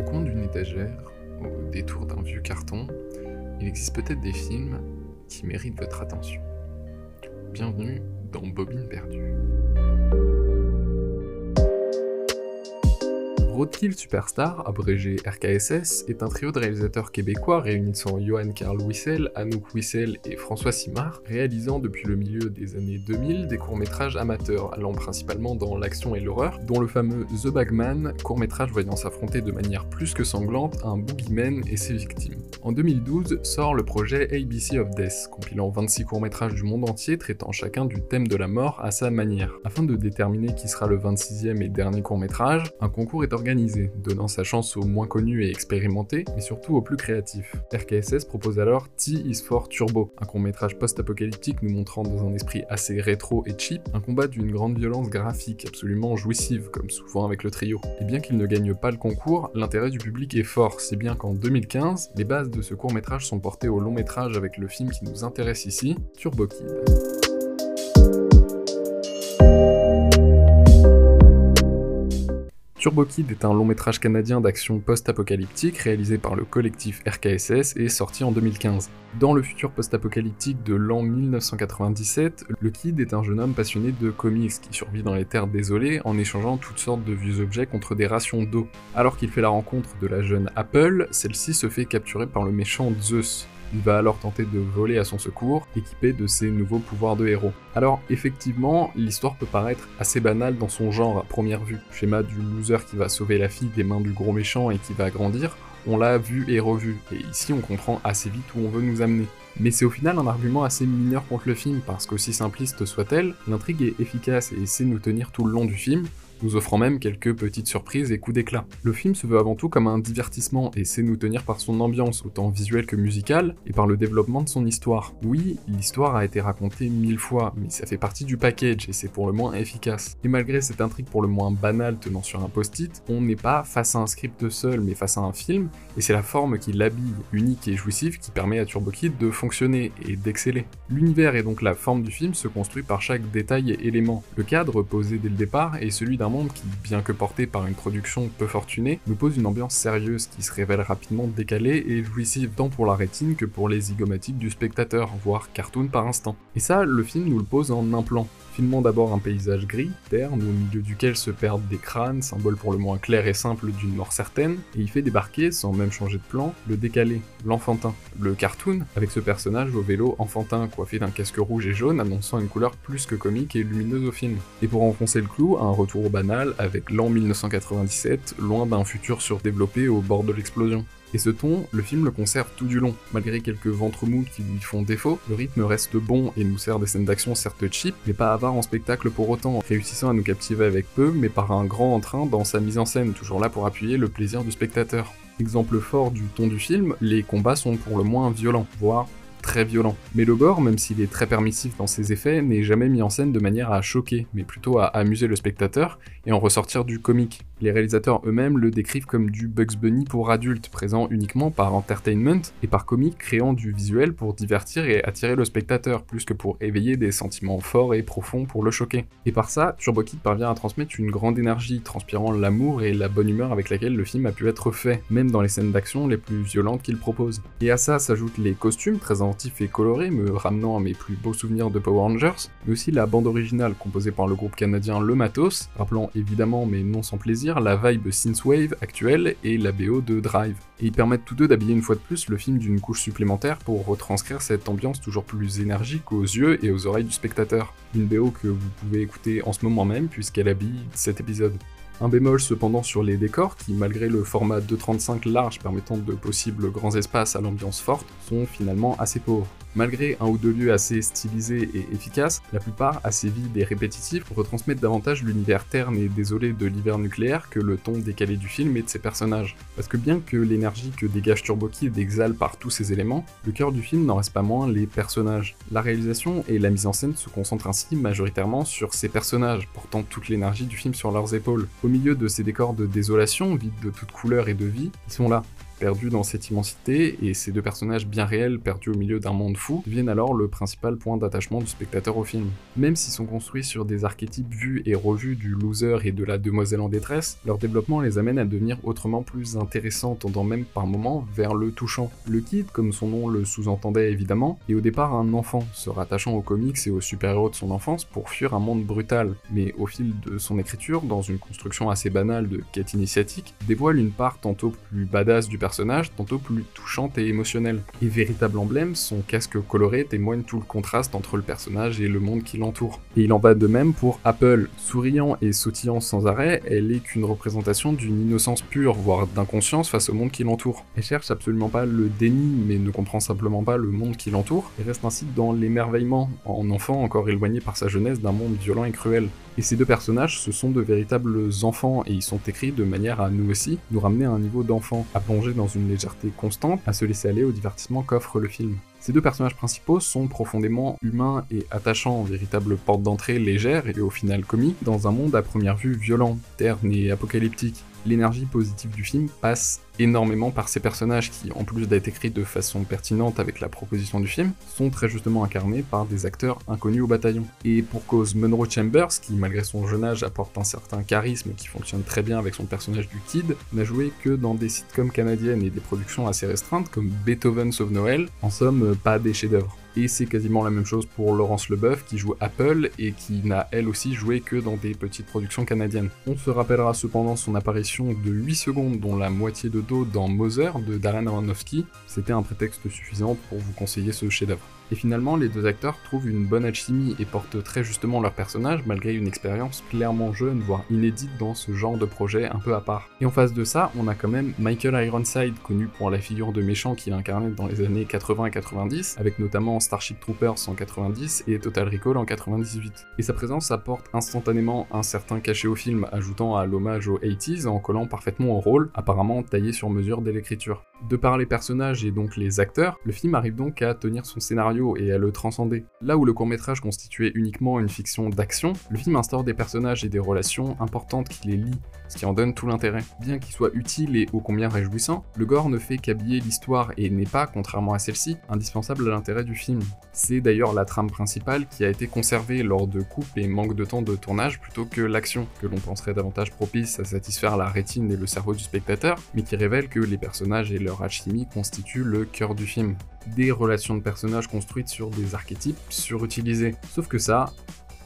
Au coin d'une étagère, au détour d'un vieux carton, il existe peut-être des films qui méritent votre attention. Bienvenue dans Bobine perdue. Roadkill Superstar, abrégé RKSS, est un trio de réalisateurs québécois réunissant Johan Carl Wissel, Anouk Wissel et François Simard, réalisant depuis le milieu des années 2000 des courts-métrages amateurs allant principalement dans l'action et l'horreur, dont le fameux The Bagman, court-métrage voyant s'affronter de manière plus que sanglante un boogeyman et ses victimes. En 2012 sort le projet ABC of Death, compilant 26 courts-métrages du monde entier traitant chacun du thème de la mort à sa manière. Afin de déterminer qui sera le 26e et dernier court-métrage, un concours est organisé donnant sa chance aux moins connus et expérimentés, mais surtout aux plus créatifs. RKSS propose alors T is for Turbo, un court-métrage post-apocalyptique nous montrant dans un esprit assez rétro et cheap un combat d'une grande violence graphique absolument jouissive, comme souvent avec le trio. Et bien qu'il ne gagne pas le concours, l'intérêt du public est fort, si bien qu'en 2015, les bases de ce court-métrage sont portées au long-métrage avec le film qui nous intéresse ici, Turbo Kid. Turbo Kid est un long métrage canadien d'action post-apocalyptique réalisé par le collectif RKSS et sorti en 2015. Dans le futur post-apocalyptique de l'an 1997, le Kid est un jeune homme passionné de comics qui survit dans les terres désolées en échangeant toutes sortes de vieux objets contre des rations d'eau. Alors qu'il fait la rencontre de la jeune Apple, celle-ci se fait capturer par le méchant Zeus, il va alors tenter de voler à son secours, équipé de ses nouveaux pouvoirs de héros. Alors effectivement, l'histoire peut paraître assez banale dans son genre à première vue. Schéma du loser qui va sauver la fille des mains du gros méchant et qui va grandir, on l'a vu et revu, et ici on comprend assez vite où on veut nous amener. Mais c'est au final un argument assez mineur contre le film, parce qu'aussi simpliste soit-elle, l'intrigue est efficace et essaie de nous tenir tout le long du film, nous offrant même quelques petites surprises et coups d'éclat. Le film se veut avant tout comme un divertissement et sait nous tenir par son ambiance, autant visuelle que musicale, et par le développement de son histoire. Oui, l'histoire a été racontée mille fois, mais ça fait partie du package et c'est pour le moins efficace. Et malgré cette intrigue pour le moins banale tenant sur un post-it, on n'est pas face à un script seul, mais face à un film, et c'est la forme qui l'habille, unique et jouissive, qui permet à Turbo Kid de fonctionner et d'exceller. L'univers et donc la forme du film se construit par chaque détail et élément. Le cadre posé dès le départ est celui d'un monde qui, bien que porté par une production peu fortunée, nous pose une ambiance sérieuse qui se révèle rapidement décalée et jouissive tant pour la rétine que pour les zygomatiques du spectateur, voire cartoon par instant. Et ça, le film nous le pose en un plan filmant d'abord un paysage gris, terne, au milieu duquel se perdent des crânes, symbole pour le moins clair et simple d'une mort certaine, et il fait débarquer, sans même changer de plan, le décalé, l'enfantin, le cartoon, avec ce personnage au vélo enfantin, coiffé d'un casque rouge et jaune, annonçant une couleur plus que comique et lumineuse au film. Et pour enfoncer le clou, un retour banal, avec l'an 1997, loin d'un futur surdéveloppé au bord de l'explosion. Et ce ton, le film le conserve tout du long. Malgré quelques ventres mous qui lui font défaut, le rythme reste bon et nous sert des scènes d'action certes cheap, mais pas avare en spectacle pour autant, réussissant à nous captiver avec peu, mais par un grand entrain dans sa mise en scène, toujours là pour appuyer le plaisir du spectateur. Exemple fort du ton du film, les combats sont pour le moins violents, voire très violent. Mais le gore, même s'il est très permissif dans ses effets, n'est jamais mis en scène de manière à choquer, mais plutôt à amuser le spectateur et en ressortir du comique. Les réalisateurs eux-mêmes le décrivent comme du Bugs Bunny pour adultes, présent uniquement par entertainment et par comique créant du visuel pour divertir et attirer le spectateur, plus que pour éveiller des sentiments forts et profonds pour le choquer. Et par ça, Turbo Kid parvient à transmettre une grande énergie, transpirant l'amour et la bonne humeur avec laquelle le film a pu être fait, même dans les scènes d'action les plus violentes qu'il propose. Et à ça s'ajoutent les costumes très et coloré, me ramenant à mes plus beaux souvenirs de Power Rangers, mais aussi la bande originale composée par le groupe canadien Le Matos, rappelant évidemment mais non sans plaisir la vibe synthwave actuelle et la BO de Drive. Et ils permettent tous deux d'habiller une fois de plus le film d'une couche supplémentaire pour retranscrire cette ambiance toujours plus énergique aux yeux et aux oreilles du spectateur. Une BO que vous pouvez écouter en ce moment même puisqu'elle habille cet épisode. Un bémol cependant sur les décors qui, malgré le format 2.35 large permettant de possibles grands espaces à l'ambiance forte, sont finalement assez pauvres. Malgré un ou deux lieux assez stylisés et efficaces, la plupart assez vides et répétitifs retransmettent davantage l'univers terne et désolé de l'hiver nucléaire que le ton décalé du film et de ses personnages. Parce que bien que l'énergie que dégage Turbo Kid exhale par tous ces éléments, le cœur du film n'en reste pas moins les personnages. La réalisation et la mise en scène se concentrent ainsi majoritairement sur ces personnages, portant toute l'énergie du film sur leurs épaules. Au milieu de ces décors de désolation, vides de toute couleur et de vie, ils sont là, perdus dans cette immensité, et ces deux personnages bien réels perdus au milieu d'un monde fou deviennent alors le principal point d'attachement du spectateur au film. Même s'ils sont construits sur des archétypes vus et revus du loser et de la demoiselle en détresse, leur développement les amène à devenir autrement plus intéressants, tendant même par moments vers le touchant. Le kid, comme son nom le sous-entendait évidemment, est au départ un enfant, se rattachant aux comics et aux super-héros de son enfance pour fuir un monde brutal, mais au fil de son écriture, dans une construction assez banale de quête initiatique, dévoile une part tantôt plus badass du personnage, tantôt plus touchante et émotionnelle. Et véritable emblème, son casque coloré témoigne tout le contraste entre le personnage et le monde qui l'entoure. Et il en va de même pour Apple, souriant et sautillant sans arrêt, elle est qu'une représentation d'une innocence pure, voire d'inconscience face au monde qui l'entoure. Elle cherche absolument pas le déni, mais ne comprend simplement pas le monde qui l'entoure, et reste ainsi dans l'émerveillement, en enfant encore éloigné par sa jeunesse d'un monde violent et cruel. Et ces deux personnages, ce sont de véritables enfants, et ils sont écrits de manière à nous aussi nous ramener à un niveau d'enfant, à plonger dans une légèreté constante, à se laisser aller au divertissement qu'offre le film. Ces deux personnages principaux sont profondément humains et attachants, véritables portes d'entrée légères et au final comiques, dans un monde à première vue violent, terne et apocalyptique l'énergie positive du film passe énormément par ces personnages qui, en plus d'être écrits de façon pertinente avec la proposition du film, sont très justement incarnés par des acteurs inconnus au bataillon. Et pour cause, Monroe Chambers, qui malgré son jeune âge apporte un certain charisme qui fonctionne très bien avec son personnage du Kid, n'a joué que dans des sitcoms canadiennes et des productions assez restreintes comme Beethoven Sauve Noël, en somme pas des chefs-d'œuvre. Et c'est quasiment la même chose pour Laurence Leboeuf qui joue Apple et qui n'a elle aussi joué que dans des petites productions canadiennes. On se rappellera cependant son apparition de 8 secondes dont la moitié de dos dans Mother de Darren Aronofsky, c'était un prétexte suffisant pour vous conseiller ce chef-d'œuvre. Et finalement, les deux acteurs trouvent une bonne alchimie et portent très justement leur personnage malgré une expérience clairement jeune, voire inédite dans ce genre de projet un peu à part. Et en face de ça, on a quand même Michael Ironside, connu pour la figure de méchant qu'il incarnait dans les années 80 et 90, avec notamment Starship Troopers en 90 et Total Recall en 98. Et sa présence apporte instantanément un certain cachet au film, ajoutant à l'hommage aux 80s en collant parfaitement au rôle, apparemment taillé sur mesure dès l'écriture. De par les personnages et donc les acteurs, le film arrive donc à tenir son scénario et à le transcender. Là où le court-métrage constituait uniquement une fiction d'action, le film instaure des personnages et des relations importantes qui les lient, ce qui en donne tout l'intérêt. Bien qu'il soit utile et ô combien réjouissant, le gore ne fait qu'habiller l'histoire et n'est pas, contrairement à celle-ci, indispensable à l'intérêt du film. C'est d'ailleurs la trame principale qui a été conservée lors de coupes et manque de temps de tournage plutôt que l'action, que l'on penserait davantage propice à satisfaire la rétine et le cerveau du spectateur, mais qui révèle que les personnages et leur alchimie constituent le cœur du film. Des relations de personnages construites sur des archétypes surutilisés. Sauf que ça,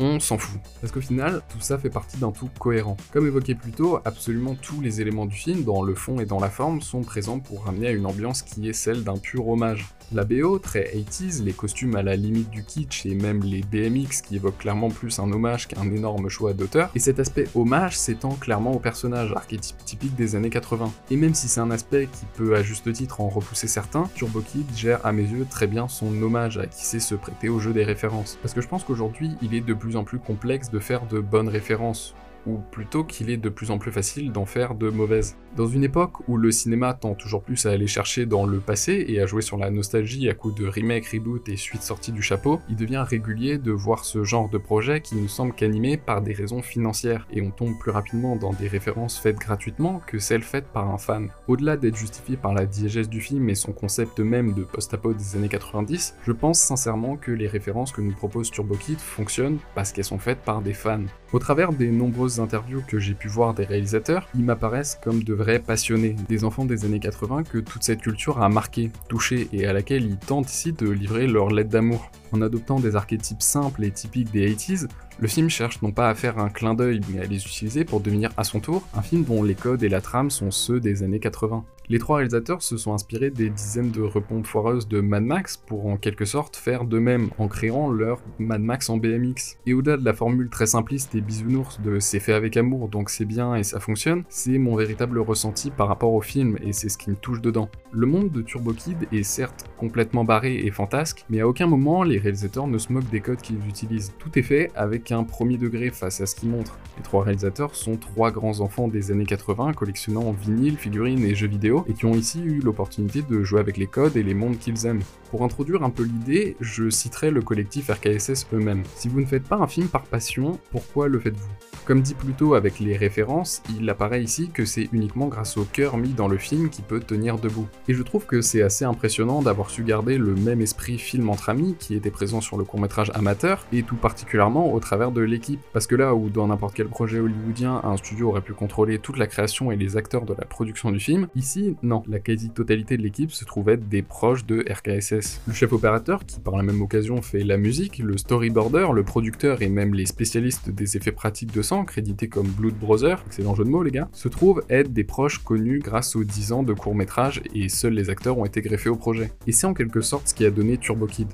on s'en fout. Parce qu'au final, tout ça fait partie d'un tout cohérent. Comme évoqué plus tôt, absolument tous les éléments du film, dans le fond et dans la forme, sont présents pour ramener à une ambiance qui est celle d'un pur hommage. La BO, très 80s, les costumes à la limite du kitsch et même les BMX qui évoquent clairement plus un hommage qu'un énorme choix d'auteur, et cet aspect hommage s'étend clairement au personnage, archétype typique des années 80. Et même si c'est un aspect qui peut à juste titre en repousser certains, Turbo Kid gère à mes yeux très bien son hommage à qui sait se prêter au jeu des références. Parce que je pense qu'aujourd'hui, il est de plus en plus complexe de faire de bonnes références, ou plutôt qu'il est de plus en plus facile d'en faire de mauvaises. Dans une époque où le cinéma tend toujours plus à aller chercher dans le passé et à jouer sur la nostalgie à coups de remake, reboot et suite sortie du chapeau, il devient régulier de voir ce genre de projet qui ne semble qu'animé par des raisons financières, et on tombe plus rapidement dans des références faites gratuitement que celles faites par un fan. Au-delà d'être justifié par la diégèse du film et son concept même de post-apo des années 90, je pense sincèrement que les références que nous propose Turbo Kid fonctionnent parce qu'elles sont faites par des fans. Au travers des nombreuses interviews que j'ai pu voir des réalisateurs, ils m'apparaissent comme de vrais passionnés, des enfants des années 80 que toute cette culture a marqué, touché et à laquelle ils tentent ici de livrer leur lettre d'amour. En adoptant des archétypes simples et typiques des 80s, le film cherche non pas à faire un clin d'œil, mais à les utiliser pour devenir à son tour un film dont les codes et la trame sont ceux des années 80. Les trois réalisateurs se sont inspirés des dizaines de repompes foireuses de Mad Max pour en quelque sorte faire de même en créant leur Mad Max en BMX. Et au-delà de la formule très simpliste et bisounours de c'est fait avec amour donc c'est bien et ça fonctionne, c'est mon véritable ressenti par rapport au film et c'est ce qui me touche dedans. Le monde de Turbo Kid est certes complètement barré et fantasque, mais à aucun moment les réalisateurs ne se moquent des codes qu'ils utilisent. Tout est fait avec un premier degré face à ce qu'ils montrent. Les trois réalisateurs sont trois grands enfants des années 80 collectionnant vinyles, figurines et jeux vidéo et qui ont ici eu l'opportunité de jouer avec les codes et les mondes qu'ils aiment. Pour introduire un peu l'idée, je citerai le collectif RKSS eux-mêmes. Si vous ne faites pas un film par passion, pourquoi le faites-vous? Comme dit plus tôt avec les références, il apparaît ici que c'est uniquement grâce au cœur mis dans le film qui peut tenir debout. Et je trouve que c'est assez impressionnant d'avoir su garder le même esprit film entre amis qui était présent sur le court-métrage amateur, et tout particulièrement au travers de l'équipe. Parce que là où dans n'importe quel projet hollywoodien, un studio aurait pu contrôler toute la création et les acteurs de la production du film, ici, non. La quasi-totalité de l'équipe se trouvait des proches de RKSS le chef opérateur, qui par la même occasion fait la musique, le storyboarder, le producteur et même les spécialistes des effets pratiques de sang, crédités comme Blood Brother, excellent jeu de mots les gars, se trouvent être des proches connus grâce aux 10 ans de court métrage et seuls les acteurs ont été greffés au projet. Et c'est en quelque sorte ce qui a donné Turbo Kid.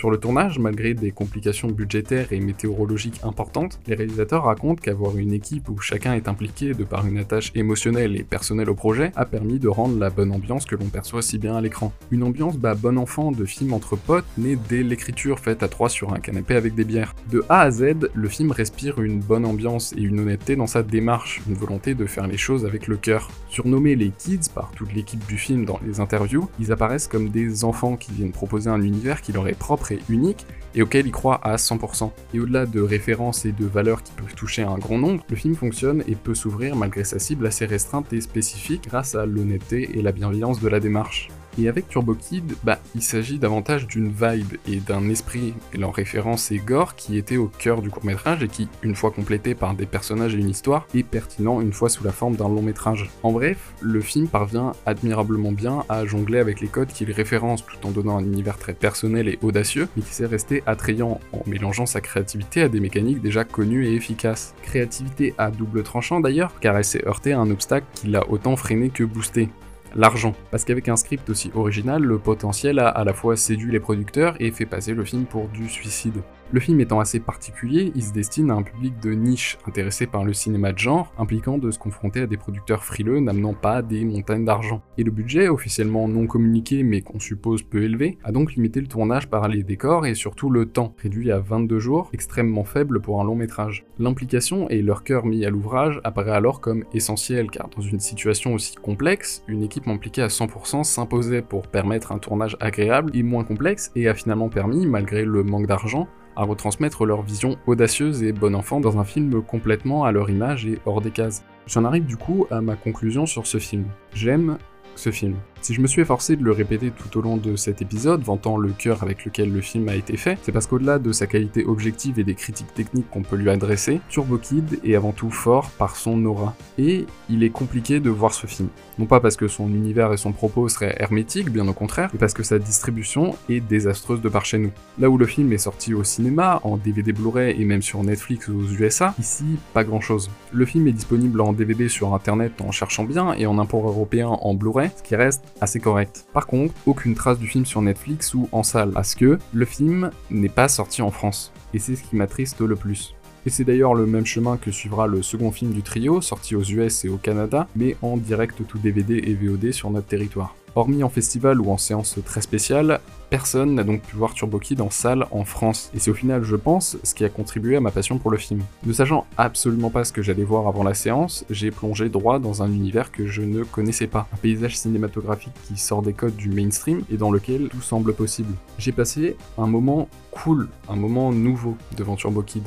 Sur le tournage, malgré des complications budgétaires et météorologiques importantes, les réalisateurs racontent qu'avoir une équipe où chacun est impliqué de par une attache émotionnelle et personnelle au projet a permis de rendre la bonne ambiance que l'on perçoit si bien à l'écran. Une ambiance bah, bon enfant de film entre potes née dès l'écriture faite à trois sur un canapé avec des bières. De A à Z, le film respire une bonne ambiance et une honnêteté dans sa démarche, une volonté de faire les choses avec le cœur. Surnommés les kids par toute l'équipe du film dans les interviews, ils apparaissent comme des enfants qui viennent proposer un univers qui leur est propre unique et auquel il croit à 100%. Et au-delà de références et de valeurs qui peuvent toucher un grand nombre, le film fonctionne et peut s'ouvrir malgré sa cible assez restreinte et spécifique grâce à l'honnêteté et la bienveillance de la démarche. Et avec Turbo Kid, bah, il s'agit davantage d'une vibe et d'un esprit, et en référence et gore, qui était au cœur du court-métrage et qui, une fois complété par des personnages et une histoire, est pertinent une fois sous la forme d'un long métrage. En bref, le film parvient admirablement bien à jongler avec les codes qu'il référence tout en donnant un univers très personnel et audacieux, mais qui s'est resté attrayant en mélangeant sa créativité à des mécaniques déjà connues et efficaces. Créativité à double tranchant d'ailleurs, car elle s'est heurtée à un obstacle qui l'a autant freiné que boosté l'argent. Parce qu'avec un script aussi original, le potentiel a à la fois séduit les producteurs et fait passer le film pour du suicide. Le film étant assez particulier, il se destine à un public de niche intéressé par le cinéma de genre, impliquant de se confronter à des producteurs frileux n'amenant pas des montagnes d'argent. Et le budget, officiellement non communiqué mais qu'on suppose peu élevé, a donc limité le tournage par les décors et surtout le temps, réduit à 22 jours, extrêmement faible pour un long métrage. L'implication et leur cœur mis à l'ouvrage apparaît alors comme essentiel car dans une situation aussi complexe, une équipe impliquée à 100% s'imposait pour permettre un tournage agréable et moins complexe et a finalement permis, malgré le manque d'argent, à retransmettre leur vision audacieuse et bon enfant dans un film complètement à leur image et hors des cases. J'en arrive du coup à ma conclusion sur ce film. J'aime ce film. Si je me suis efforcé de le répéter tout au long de cet épisode, vantant le cœur avec lequel le film a été fait, c'est parce qu'au-delà de sa qualité objective et des critiques techniques qu'on peut lui adresser, Turbo Kid est avant tout fort par son aura. Et il est compliqué de voir ce film. Non pas parce que son univers et son propos seraient hermétiques, bien au contraire, mais parce que sa distribution est désastreuse de par chez nous. Là où le film est sorti au cinéma, en DVD Blu-ray et même sur Netflix aux USA, ici, pas grand chose. Le film est disponible en DVD sur internet en cherchant bien et en import européen en Blu-ray, ce qui reste assez correct. Par contre, aucune trace du film sur Netflix ou en salle, parce que le film n'est pas sorti en France. Et c'est ce qui m'attriste le plus. Et c'est d'ailleurs le même chemin que suivra le second film du trio, sorti aux US et au Canada, mais en direct tout DVD et VOD sur notre territoire. Hormis en festival ou en séance très spéciale, personne n'a donc pu voir Turbo Kid en salle en France. Et c'est au final, je pense, ce qui a contribué à ma passion pour le film. Ne sachant absolument pas ce que j'allais voir avant la séance, j'ai plongé droit dans un univers que je ne connaissais pas. Un paysage cinématographique qui sort des codes du mainstream et dans lequel tout semble possible. J'ai passé un moment cool, un moment nouveau devant Turbo Kid.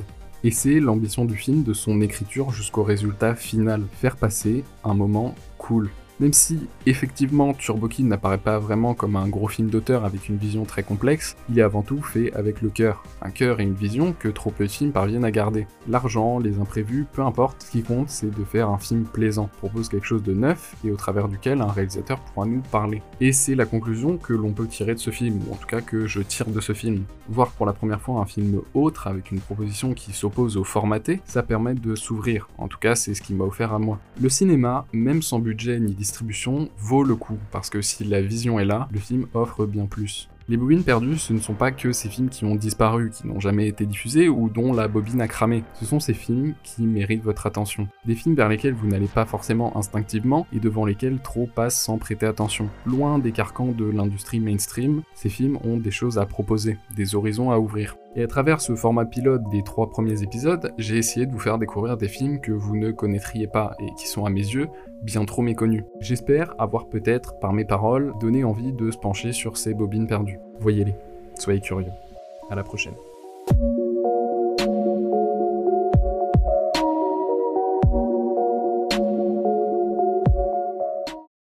Et c'est l'ambition du film de son écriture jusqu'au résultat final, faire passer un moment cool. Même si, effectivement, Turbo Kid n'apparaît pas vraiment comme un gros film d'auteur avec une vision très complexe, il est avant tout fait avec le cœur. Un cœur et une vision que trop peu de films parviennent à garder. L'argent, les imprévus, peu importe, ce qui compte, c'est de faire un film plaisant, propose quelque chose de neuf et au travers duquel un réalisateur pourra nous parler. Et c'est la conclusion que l'on peut tirer de ce film, ou en tout cas que je tire de ce film. Voir pour la première fois un film autre avec une proposition qui s'oppose au formaté, ça permet de s'ouvrir. En tout cas, c'est ce qui m'a offert à moi. Le cinéma, même sans budget ni distribution vaut le coup, parce que si la vision est là, le film offre bien plus. Les bobines perdues, ce ne sont pas que ces films qui ont disparu, qui n'ont jamais été diffusés ou dont la bobine a cramé. Ce sont ces films qui méritent votre attention. Des films vers lesquels vous n'allez pas forcément instinctivement et devant lesquels trop passent sans prêter attention. Loin des carcans de l'industrie mainstream, ces films ont des choses à proposer, des horizons à ouvrir. Et à travers ce format pilote des trois premiers épisodes, j'ai essayé de vous faire découvrir des films que vous ne connaîtriez pas et qui sont à mes yeux bien trop méconnus. J'espère avoir peut-être, par mes paroles, donné envie de se pencher sur ces bobines perdues. Voyez-les, soyez curieux. À la prochaine.